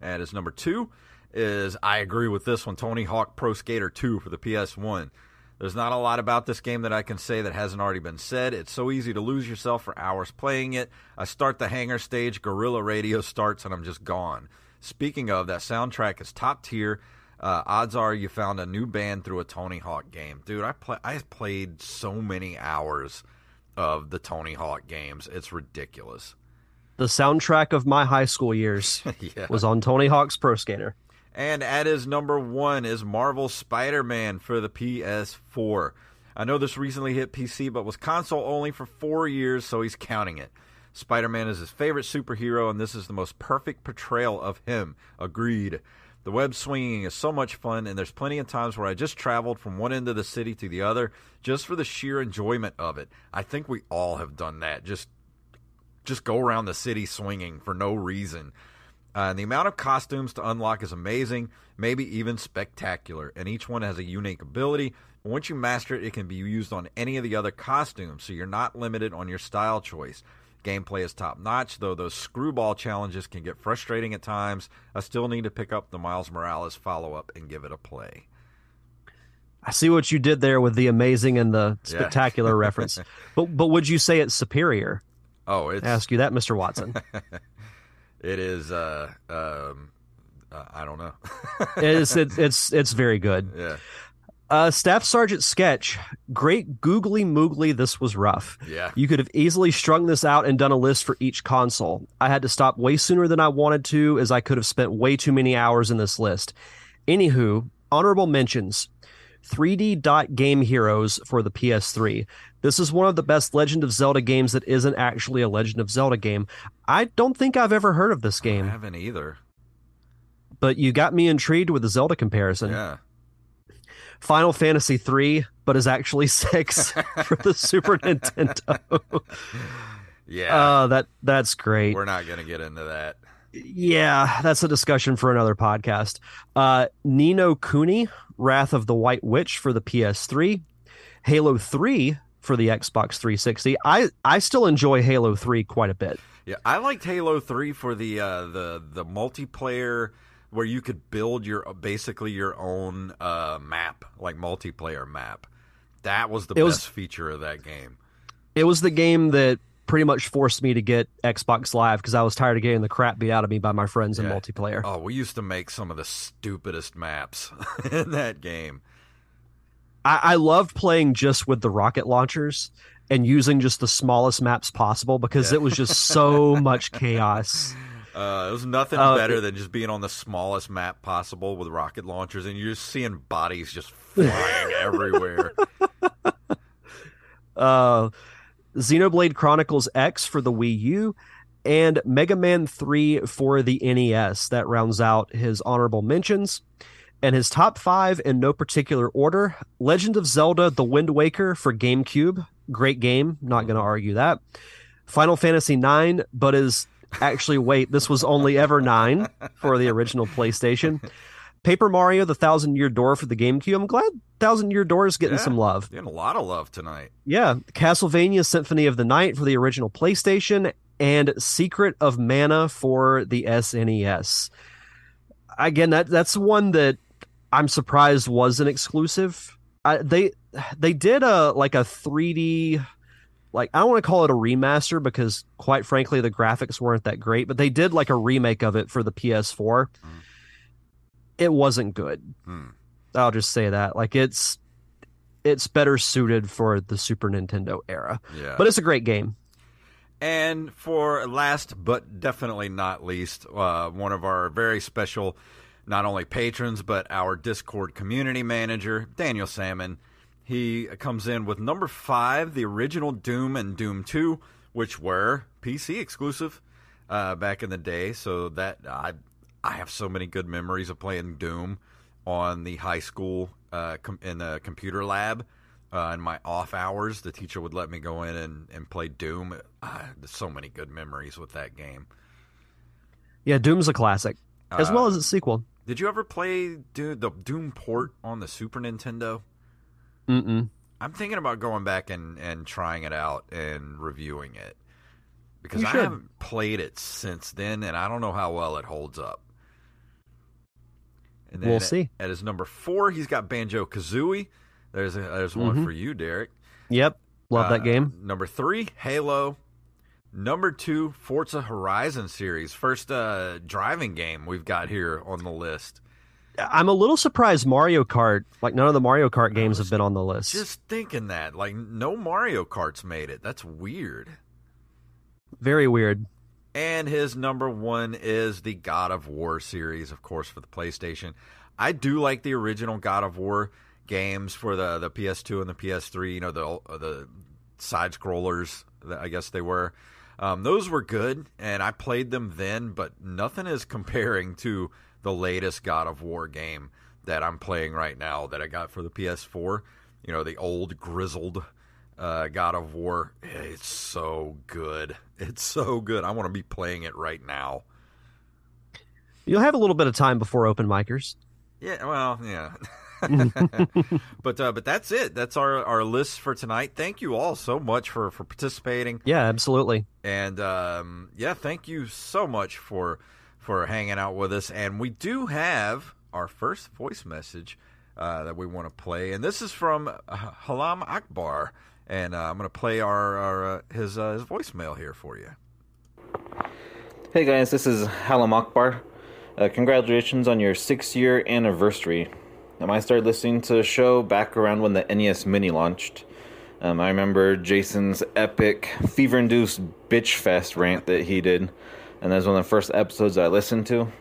And his number two is I agree with this one, Tony Hawk Pro Skater 2 for the PS1. There's not a lot about this game that I can say that hasn't already been said. It's so easy to lose yourself for hours playing it. I start the hangar stage, Guerrilla Radio starts, and I'm just gone. Speaking of, that soundtrack is top tier. Uh, odds are you found a new band through a Tony Hawk game, dude. I play. I played so many hours of the Tony Hawk games. It's ridiculous. The soundtrack of my high school years yeah. was on Tony Hawk's Pro Skater. And at his number one is Marvel Spider Man for the PS4. I know this recently hit PC, but was console only for four years, so he's counting it. Spider Man is his favorite superhero, and this is the most perfect portrayal of him. Agreed. The web swinging is so much fun, and there's plenty of times where I just traveled from one end of the city to the other just for the sheer enjoyment of it. I think we all have done that. Just just go around the city swinging for no reason. Uh, and the amount of costumes to unlock is amazing, maybe even spectacular, and each one has a unique ability. Once you master it, it can be used on any of the other costumes, so you're not limited on your style choice. Gameplay is top notch, though those screwball challenges can get frustrating at times. I still need to pick up the Miles Morales follow up and give it a play. I see what you did there with the amazing and the spectacular yeah. reference. But but would you say it's superior? Oh, it's... I ask you that, Mr. Watson. it is. Uh, um, uh, I don't know. it's it, it's it's very good. Yeah. Uh, Staff Sergeant Sketch, great googly moogly. This was rough. Yeah. You could have easily strung this out and done a list for each console. I had to stop way sooner than I wanted to, as I could have spent way too many hours in this list. Anywho, honorable mentions 3D Dot Game Heroes for the PS3. This is one of the best Legend of Zelda games that isn't actually a Legend of Zelda game. I don't think I've ever heard of this game. I haven't either. But you got me intrigued with the Zelda comparison. Yeah. Final Fantasy III, but is actually six for the Super Nintendo. Yeah. Uh, that that's great. We're not going to get into that. Yeah, that's a discussion for another podcast. Uh, Ni no Kuni, Wrath of the White Witch for the PS3, Halo 3 for the Xbox 360. I I still enjoy Halo 3 quite a bit. Yeah, I liked Halo 3 for the uh, the the multiplayer where you could build your basically your own uh, map, like multiplayer map. That was the it best was, feature of that game. It was the game that pretty much forced me to get Xbox Live because I was tired of getting the crap beat out of me by my friends yeah. in multiplayer. Oh, we used to make some of the stupidest maps in that game. I, I loved playing just with the rocket launchers and using just the smallest maps possible because yeah. it was just so much chaos. Uh, it was nothing uh, better than just being on the smallest map possible with rocket launchers, and you're just seeing bodies just flying everywhere. Uh, Xenoblade Chronicles X for the Wii U, and Mega Man 3 for the NES. That rounds out his honorable mentions. And his top five in no particular order Legend of Zelda The Wind Waker for GameCube. Great game. Not going to argue that. Final Fantasy IX, but is actually, wait, this was only ever nine for the original PlayStation. Paper Mario: The Thousand Year Door for the GameCube. I'm glad Thousand Year Door is getting yeah, some love. Getting a lot of love tonight. Yeah, Castlevania: Symphony of the Night for the original PlayStation, and Secret of Mana for the SNES. Again, that that's one that I'm surprised was an exclusive. I, they they did a like a 3D like I don't want to call it a remaster because quite frankly the graphics weren't that great, but they did like a remake of it for the PS4. Mm. It wasn't good. Mm. I'll just say that. Like it's it's better suited for the Super Nintendo era. Yeah. But it's a great game. And for last but definitely not least, uh, one of our very special not only patrons but our Discord community manager, Daniel Salmon he comes in with number five, the original Doom and Doom 2, which were PC exclusive uh, back in the day. So that I I have so many good memories of playing Doom on the high school uh, com- in the computer lab. Uh, in my off hours, the teacher would let me go in and, and play Doom. Uh, so many good memories with that game. Yeah, Doom's a classic, as well uh, as its sequel. Did you ever play the Doom port on the Super Nintendo? Mm-mm. I'm thinking about going back and, and trying it out and reviewing it because I haven't played it since then, and I don't know how well it holds up. And we'll see. At his number four, he's got Banjo Kazooie. There's a, there's mm-hmm. one for you, Derek. Yep, love uh, that game. Number three, Halo. Number two, Forza Horizon series. First uh, driving game we've got here on the list. I'm a little surprised Mario Kart, like none of the Mario Kart games have been on the list. Just thinking that, like no Mario Karts made it. That's weird. Very weird. And his number one is the God of War series, of course, for the PlayStation. I do like the original God of War games for the the PS2 and the PS3. You know the the side scrollers, I guess they were. Um, those were good, and I played them then, but nothing is comparing to the latest God of War game that I'm playing right now that I got for the PS4. You know, the old grizzled uh, God of War. It's so good. It's so good. I want to be playing it right now. You'll have a little bit of time before open micers. Yeah, well, yeah. but uh, but that's it. That's our our list for tonight. Thank you all so much for for participating. Yeah, absolutely. And um, yeah, thank you so much for for hanging out with us. And we do have our first voice message uh, that we want to play, and this is from uh, Halam Akbar. And uh, I'm going to play our, our uh, his uh, his voicemail here for you. Hey guys, this is Halam Akbar. Uh, congratulations on your six year anniversary. Um, I started listening to the show back around when the NES Mini launched. Um, I remember Jason's epic, fever induced bitch fest rant that he did, and that was one of the first episodes I listened to.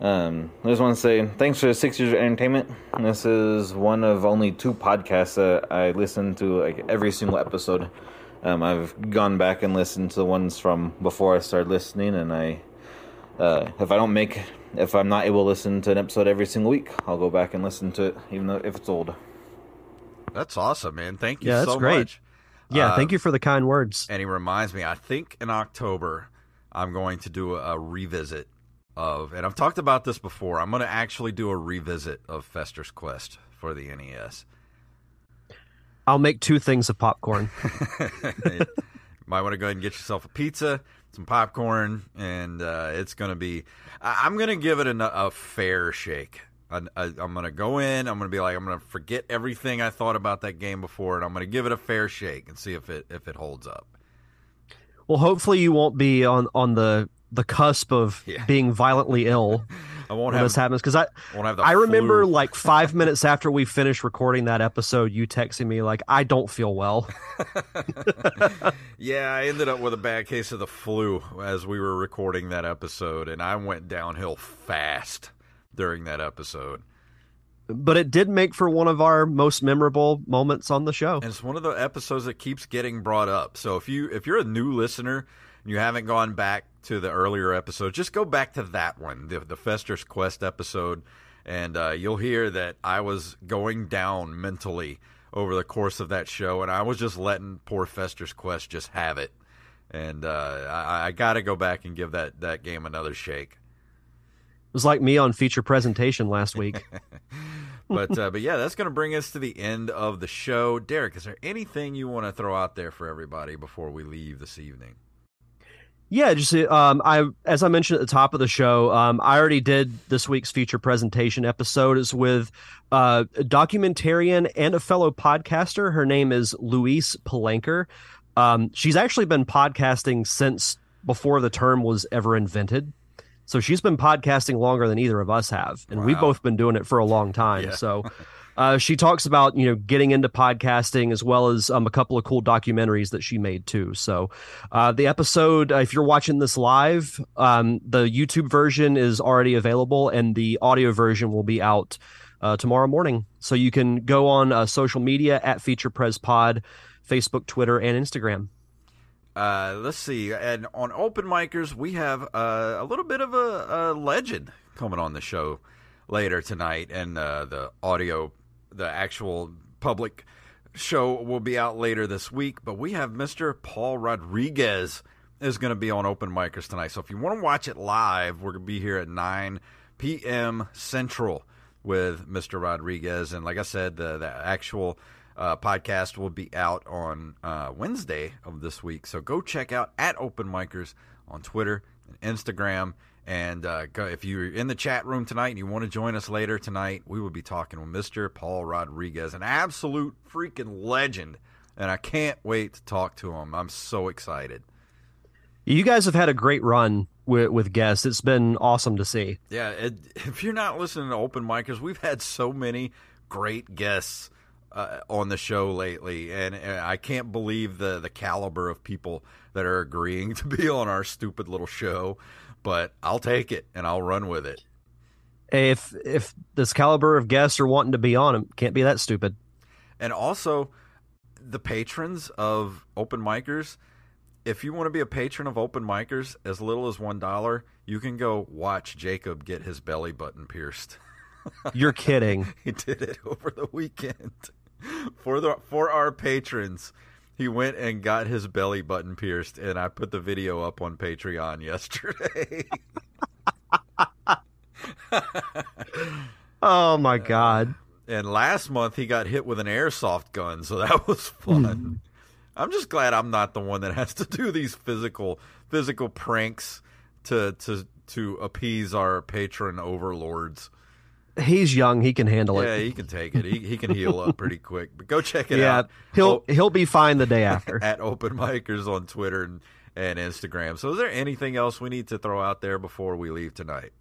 Um, I just want to say thanks for the six years of entertainment. This is one of only two podcasts that I listen to like every single episode. Um, I've gone back and listened to the ones from before I started listening, and I, uh, if I don't make, if I'm not able to listen to an episode every single week, I'll go back and listen to it, even though if it's old. That's awesome, man. Thank you Yeah, that's so great. much. Yeah, Uh, thank you for the kind words. And he reminds me, I think in October, I'm going to do a, a revisit of, and I've talked about this before, I'm going to actually do a revisit of Fester's Quest for the NES. I'll make two things of popcorn. Might want to go ahead and get yourself a pizza, some popcorn, and uh, it's going to be, I- I'm going to give it a, a fair shake. I, I'm going to go in, I'm going to be like, I'm going to forget everything I thought about that game before, and I'm going to give it a fair shake and see if it if it holds up. well, hopefully you won't be on on the the cusp of Yeah. being violently ill I won't when have this happens because I won't have the I remember like five minutes after we finished recording that episode, you texting me like I don't feel well. Yeah, I ended up with a bad case of the flu as we were recording that episode, and I went downhill fast during that episode. but it did make for one of our most memorable moments on the show. And it's one of the episodes that keeps getting brought up. So if you if you're a new listener you haven't gone back to the earlier episode, just go back to that one, the, the Fester's Quest episode, and uh, you'll hear that I was going down mentally over the course of that show, and I was just letting poor Fester's Quest just have it. And uh, I, I got to go back and give that, that game another shake. It was like me on feature presentation last week. but uh, but yeah, that's going to bring us to the end of the show. Derek, is there anything you want to throw out there for everybody before we leave this evening? Yeah, just um, I as I mentioned at the top of the show, um, I already did this week's feature presentation episode. is with uh, a documentarian and a fellow podcaster. Her name is Louise Palanker. Um, she's actually been podcasting since before the term was ever invented. So she's been podcasting longer than either of us have, and we've both been doing it for a long time. Yeah. So uh, she talks about you know getting into podcasting as well as um, a couple of cool documentaries that she made too. So uh, the episode, uh, if you're watching this live, um, the YouTube version is already available, and the audio version will be out uh, tomorrow morning. So you can go on uh, social media at Feature Pres Pod, Facebook, Twitter, and Instagram. Uh, let's see. And on open micers, we have a little bit of a, a legend coming on the show later tonight, and uh, the audio, the actual public show will be out later this week. But we have Mr. Paul Rodriguez is going to be on open micers tonight. So if you want to watch it live, we're going to be here at 9 p.m. Central with Mr. Rodriguez. And like I said, the, the actual uh, podcast will be out on uh, Wednesday of this week. So go check out at Open Micers on Twitter and Instagram. And uh, if you're in the chat room tonight and you want to join us later tonight, we will be talking with Mr. Paul Rodriguez, an absolute freaking legend. And I can't wait to talk to him. I'm so excited. You guys have had a great run with, with guests. It's been awesome to see. Yeah, it, if you're not listening to open micers, we've had so many great guests uh, on the show lately, and, and I can't believe the the caliber of people that are agreeing to be on our stupid little show. But I'll take it and I'll run with it. If if this caliber of guests are wanting to be on, it can't be that stupid. And also, the patrons of open micers, if you want to be a patron of open micers, as little as one dollar, you can go watch Jacob get his belly button pierced. You're kidding. he did it over the weekend for the for our patrons. He went and got his belly button pierced, and I put the video up on Patreon yesterday. oh my uh, god! And last month he got hit with an airsoft gun, so that was fun. Hmm. I'm just glad I'm not the one that has to do these physical physical pranks to to to appease our patron overlords. He's young; he can handle it. Yeah, he can take it. He, he can heal up pretty quick. But go check it yeah, out. he'll Oh, he'll be fine the day after. at Open Micers on Twitter and, and Instagram. So, is there anything else we need to throw out there before we leave tonight?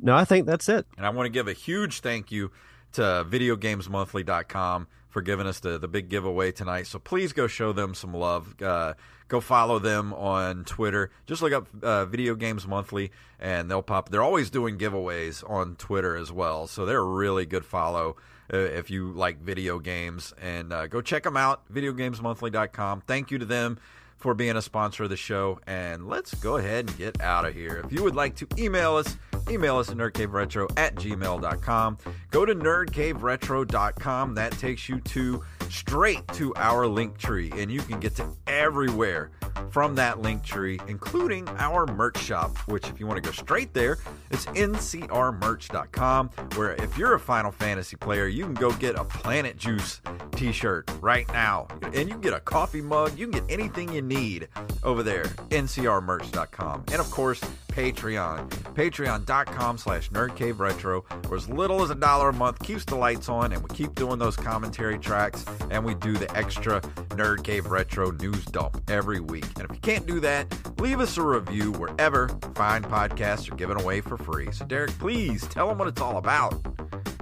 no, I think that's it. And I want to give a huge thank you to videogamesmonthly.com for giving us the, the big giveaway tonight. So please go show them some love. Uh, go follow them on Twitter. Just look up uh, Video Games Monthly and they'll pop. They're always doing giveaways on Twitter as well. So they're a really good follow uh, if you like video games. And uh, go check them out, videogamesmonthly.com. Thank you to them for being a sponsor of the show. And let's go ahead and get out of here. If you would like to email us, email us at nerdcaveretro at gmail.com. Go to nerdcaveretro.com. That takes you to straight to our link tree, and you can get to everywhere from that link tree, including our merch shop, which, if you want to go straight there, it's ncrmerch.com, where if you're a Final Fantasy player, you can go get a Planet Juice t shirt right now. And you can get a coffee mug, you can get anything you need over there, ncrmerch.com. And of course, Patreon. Patreon.com slash nerdcaveretro, where as little as a dollar a month keeps the lights on, and we keep doing those commentary tracks, and we do the extra Nerd Cave Retro news dump every week. And if you can't do that, leave us a review wherever fine podcasts are given away for free. So, Derek, please tell them what it's all about.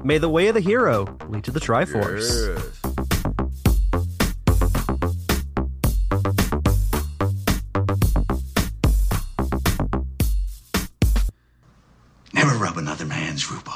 May the way of the hero lead to the Triforce. Yes. Never rub another man's rhubarb.